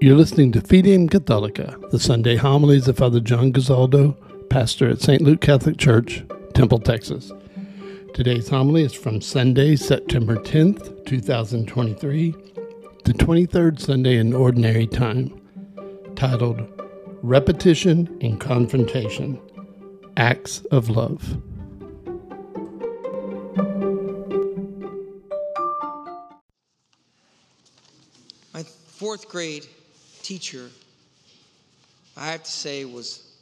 You're listening to Fidem Catholica, the Sunday homilies of Father John Guzaldo, pastor at St. Luke Catholic Church, Temple, Texas. Today's homily is from Sunday, September 10th, 2023, the 23rd Sunday in Ordinary Time, titled Repetition and Confrontation Acts of Love. My fourth grade teacher, I have to say, was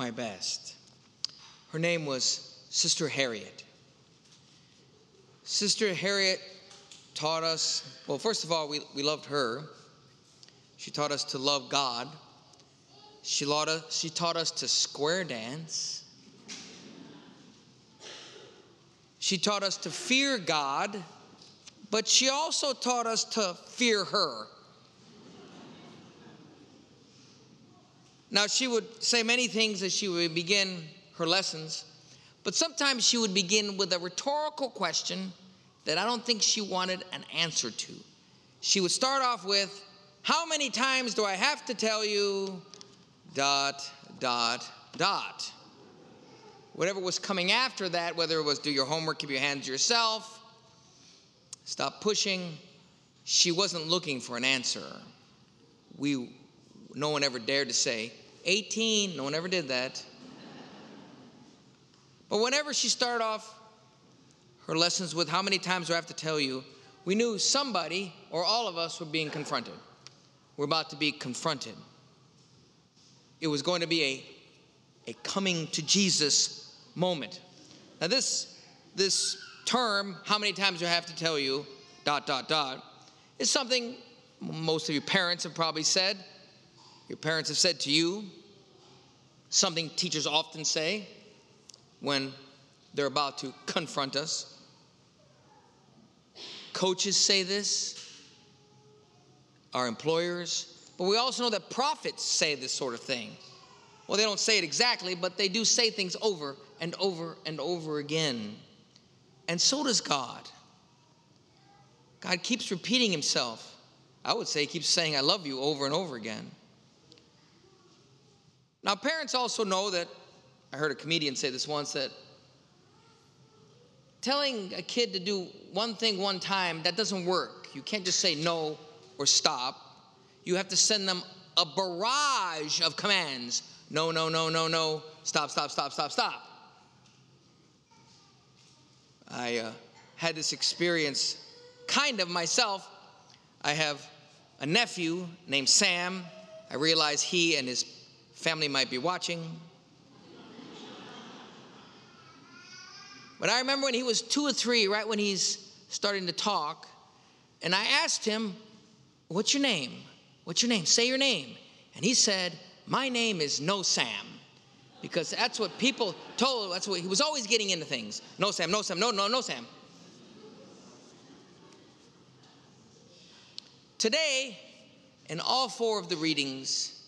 my best. Her name was Sister Harriet. Sister Harriet taught us, well, first of all, we, we loved her. She taught us to love God. She, us, she taught us to square dance. She taught us to fear God, but she also taught us to fear her. Now, she would say many things as she would begin her lessons, but sometimes she would begin with a rhetorical question that I don't think she wanted an answer to. She would start off with, How many times do I have to tell you? Dot, dot, dot. Whatever was coming after that, whether it was do your homework, keep your hands to yourself, stop pushing, she wasn't looking for an answer. We, no one ever dared to say, 18, no one ever did that. But whenever she started off her lessons with how many times do I have to tell you, we knew somebody or all of us were being confronted. We're about to be confronted. It was going to be a, a coming to Jesus moment. Now, this, this term, how many times do I have to tell you, dot, dot, dot, is something most of your parents have probably said. Your parents have said to you, something teachers often say when they're about to confront us. Coaches say this, our employers, but we also know that prophets say this sort of thing. Well, they don't say it exactly, but they do say things over and over and over again. And so does God. God keeps repeating himself. I would say he keeps saying, I love you over and over again. Now, parents also know that, I heard a comedian say this once, that telling a kid to do one thing one time, that doesn't work. You can't just say no or stop. You have to send them a barrage of commands no, no, no, no, no, stop, stop, stop, stop, stop. I uh, had this experience kind of myself. I have a nephew named Sam. I realize he and his family might be watching. But I remember when he was two or three, right when he's starting to talk, and I asked him, What's your name? What's your name? Say your name. And he said, My name is No Sam. Because that's what people told, that's what he was always getting into things. No Sam, no Sam, no, no, no Sam. Today, in all four of the readings,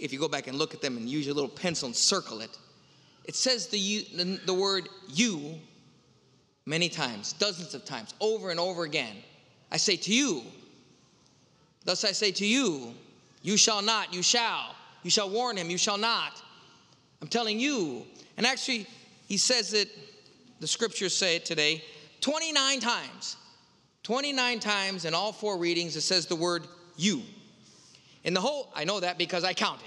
if you go back and look at them and use your little pencil and circle it, it says the, the word you many times, dozens of times, over and over again. I say to you, thus I say to you, you shall not, you shall. You shall warn him, you shall not. I'm telling you. And actually, he says it, the scriptures say it today, 29 times. 29 times in all four readings, it says the word you. In the whole, I know that because I counted.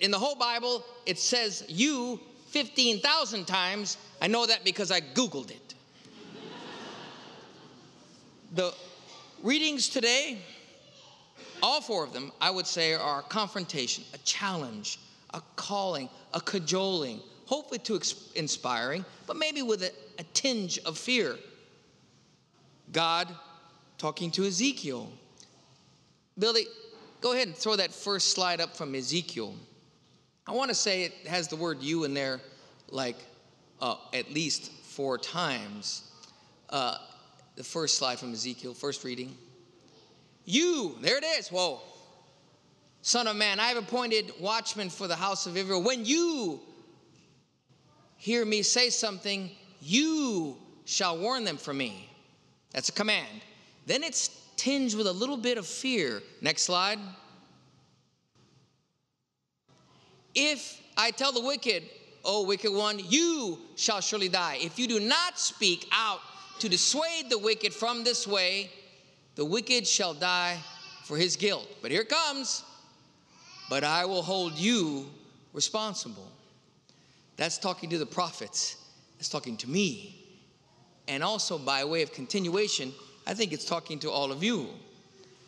In the whole Bible, it says you 15,000 times. I know that because I Googled it. the readings today, all four of them, I would say, are a confrontation, a challenge, a calling, a cajoling, hopefully to inspiring, but maybe with a, a tinge of fear. God talking to Ezekiel. Billy, go ahead and throw that first slide up from Ezekiel. I want to say it has the word you in there like uh, at least four times. Uh, the first slide from Ezekiel, first reading. You, there it is. Whoa. Son of man, I have appointed watchmen for the house of Israel. When you hear me say something, you shall warn them for me. That's a command. Then it's tinged with a little bit of fear. Next slide. If I tell the wicked, O wicked one, you shall surely die. If you do not speak out to dissuade the wicked from this way, the wicked shall die for his guilt. But here comes, but I will hold you responsible. That's talking to the prophets, that's talking to me. And also, by way of continuation, I think it's talking to all of you.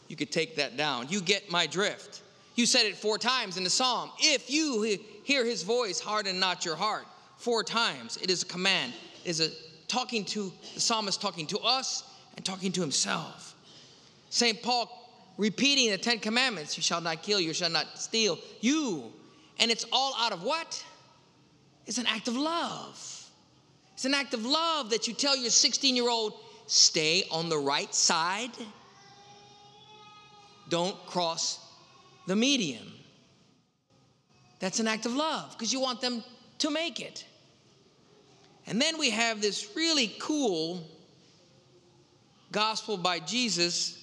You could take that down. You get my drift. You said it four times in the psalm. If you hear his voice, harden not your heart. Four times. It is a command. It is a talking to the psalmist talking to us and talking to himself. St. Paul repeating the Ten Commandments you shall not kill, you shall not steal. You. And it's all out of what? It's an act of love. It's an act of love that you tell your 16 year old, stay on the right side. Don't cross the median. That's an act of love because you want them to make it. And then we have this really cool gospel by Jesus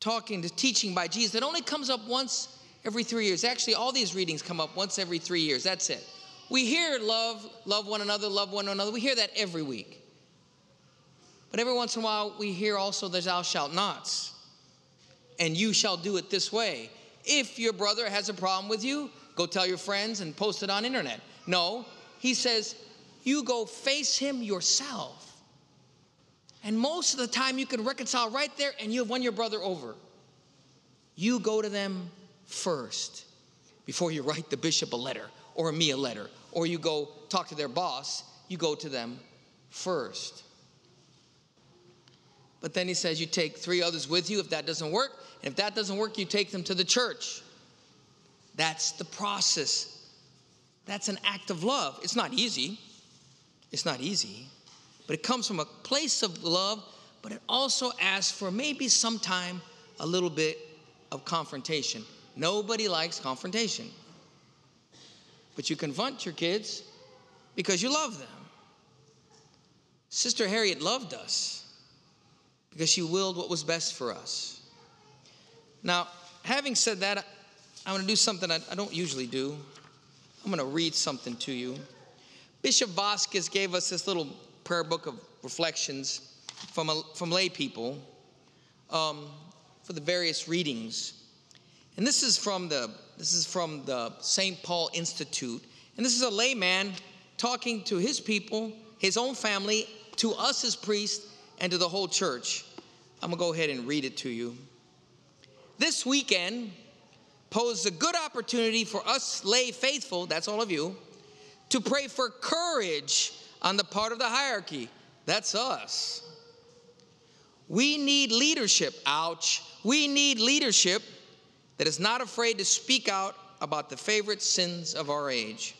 talking to teaching by Jesus that only comes up once every three years. Actually, all these readings come up once every three years. That's it. We hear love, love one another, love one another. We hear that every week. But every once in a while, we hear also the thou shalt nots. And you shall do it this way. If your brother has a problem with you, go tell your friends and post it on internet. No, he says, you go face him yourself. And most of the time, you can reconcile right there and you have won your brother over. You go to them first before you write the bishop a letter or me a letter or you go talk to their boss. You go to them first. But then he says you take three others with you if that doesn't work. And if that doesn't work, you take them to the church. That's the process. That's an act of love. It's not easy. It's not easy. But it comes from a place of love, but it also asks for maybe sometime a little bit of confrontation. Nobody likes confrontation. But you confront your kids because you love them. Sister Harriet loved us because she willed what was best for us. Now, having said that, I'm going to do something I, don't usually do. I'm going to read something to you. Bishop Vasquez gave us this little prayer book of reflections from, a, from lay people um, for the various readings. And this is from the this is from the St. Paul Institute. And this is a layman talking to his people, his own family, to us as priests, and to the whole church. I'm going to go ahead and read it to you. This weekend posed a good opportunity for us lay faithful, that's all of you, to pray for courage on the part of the hierarchy. That's us. We need leadership. Ouch. We need leadership that is not afraid to speak out about the favorite sins of our age,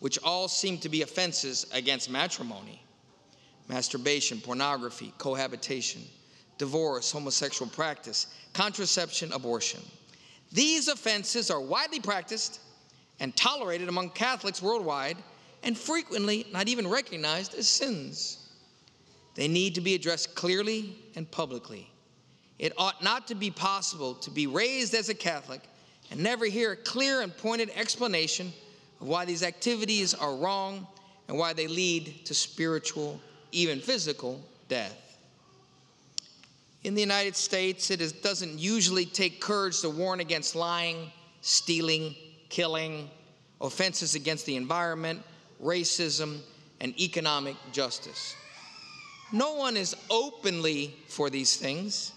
which all seem to be offenses against matrimony masturbation, pornography, cohabitation, divorce, homosexual practice, contraception, abortion. These offenses are widely practiced and tolerated among Catholics worldwide and frequently not even recognized as sins. They need to be addressed clearly and publicly. It ought not to be possible to be raised as a Catholic and never hear a clear and pointed explanation of why these activities are wrong and why they lead to spiritual, even physical, death. In the United States, it is, doesn't usually take courage to warn against lying, stealing, killing, offenses against the environment, racism, and economic justice. No one is openly for these things.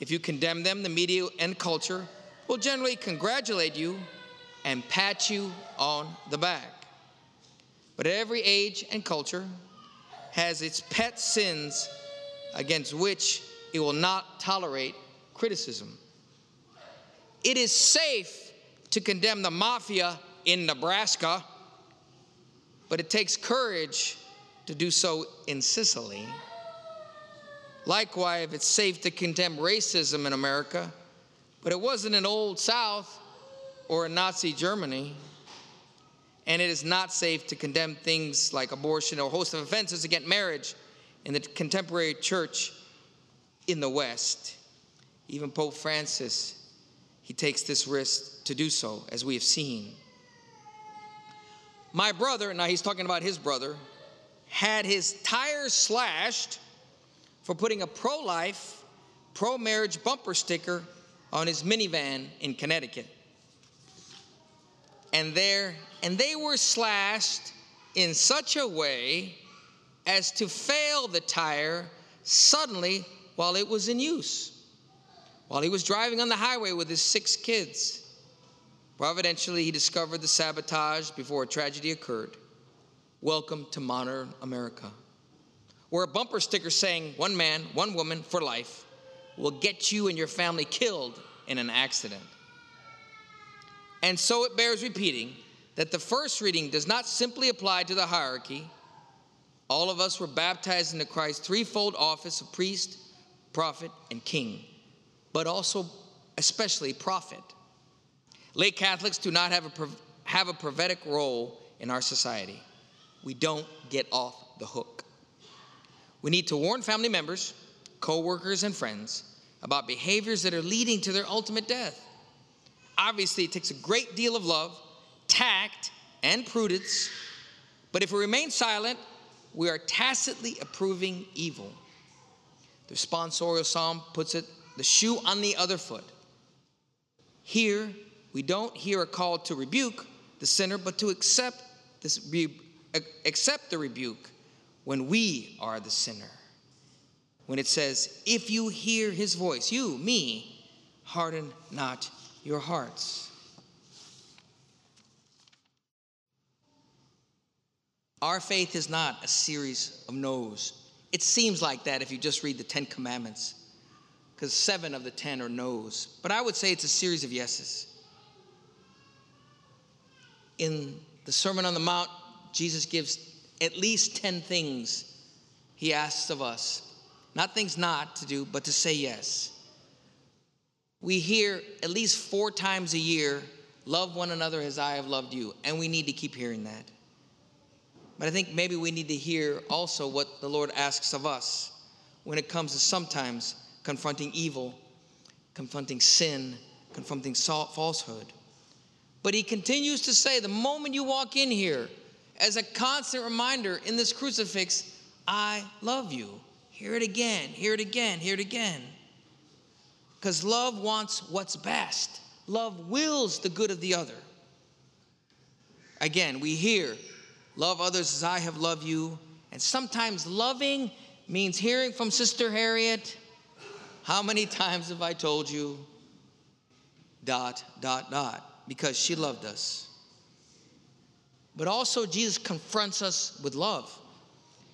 If you condemn them, the media and culture will generally congratulate you and pat you on the back. But at every age and culture has its pet sins against which it will not tolerate criticism. It is safe to condemn the mafia in Nebraska, but it takes courage to do so in Sicily. Likewise, it's safe to condemn racism in America, but it wasn't in Old South or in Nazi Germany. And it is not safe to condemn things like abortion or a host of offenses against marriage in the contemporary church in the West. Even Pope Francis, he takes this risk to do so, as we have seen. My brother, now he's talking about his brother, had his tires slashed for putting a pro life, pro marriage bumper sticker on his minivan in Connecticut. And there, and they were slashed in such a way as to fail the tire suddenly while it was in use. While he was driving on the highway with his six kids, providentially he discovered the sabotage before a tragedy occurred. Welcome to modern America, where a bumper sticker saying, one man, one woman for life, will get you and your family killed in an accident. And so it bears repeating that the first reading does not simply apply to the hierarchy. All of us were baptized into Christ's threefold office of priest, prophet, and king, but also, especially, prophet. Lay Catholics do not have a, have a prophetic role in our society. We don't get off the hook. We need to warn family members, co workers, and friends about behaviors that are leading to their ultimate death. Obviously, it takes a great deal of love, tact, and prudence, but if we remain silent, we are tacitly approving evil. The responsorial psalm puts it the shoe on the other foot. Here, we don't hear a call to rebuke the sinner, but to accept this accept the rebuke when we are the sinner. When it says, if you hear his voice, you, me, harden not your hearts. Our faith is not a series of no's. It seems like that if you just read the Ten Commandments, because seven of the ten are no's. But I would say it's a series of yeses. In the Sermon on the Mount, Jesus gives at least 10 things he asks of us. Not things not to do, but to say yes. We hear at least four times a year, love one another as I have loved you. And we need to keep hearing that. But I think maybe we need to hear also what the Lord asks of us when it comes to sometimes confronting evil, confronting sin, confronting falsehood. But he continues to say the moment you walk in here, as a constant reminder in this crucifix, I love you. Hear it again, hear it again, hear it again. Because love wants what's best, love wills the good of the other. Again, we hear, love others as I have loved you. And sometimes loving means hearing from Sister Harriet, how many times have I told you? Dot, dot, dot, because she loved us. But also, Jesus confronts us with love.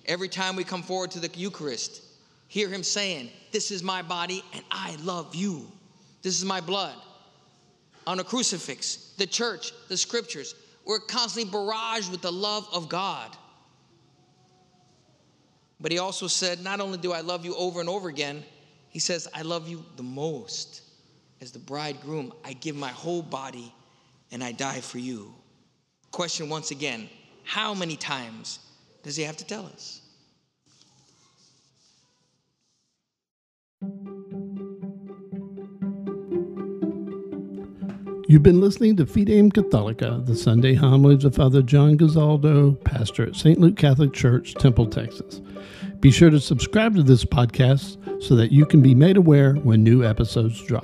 Every time we come forward to the Eucharist, hear him saying, This is my body and I love you. This is my blood. On a crucifix, the church, the scriptures, we're constantly barraged with the love of God. But he also said, Not only do I love you over and over again, he says, I love you the most. As the bridegroom, I give my whole body and I die for you. Question once again how many times does he have to tell us? You've been listening to Fidem Catholica, the Sunday homilies of Father John Guzaldo, pastor at St. Luke Catholic Church, Temple, Texas. Be sure to subscribe to this podcast so that you can be made aware when new episodes drop.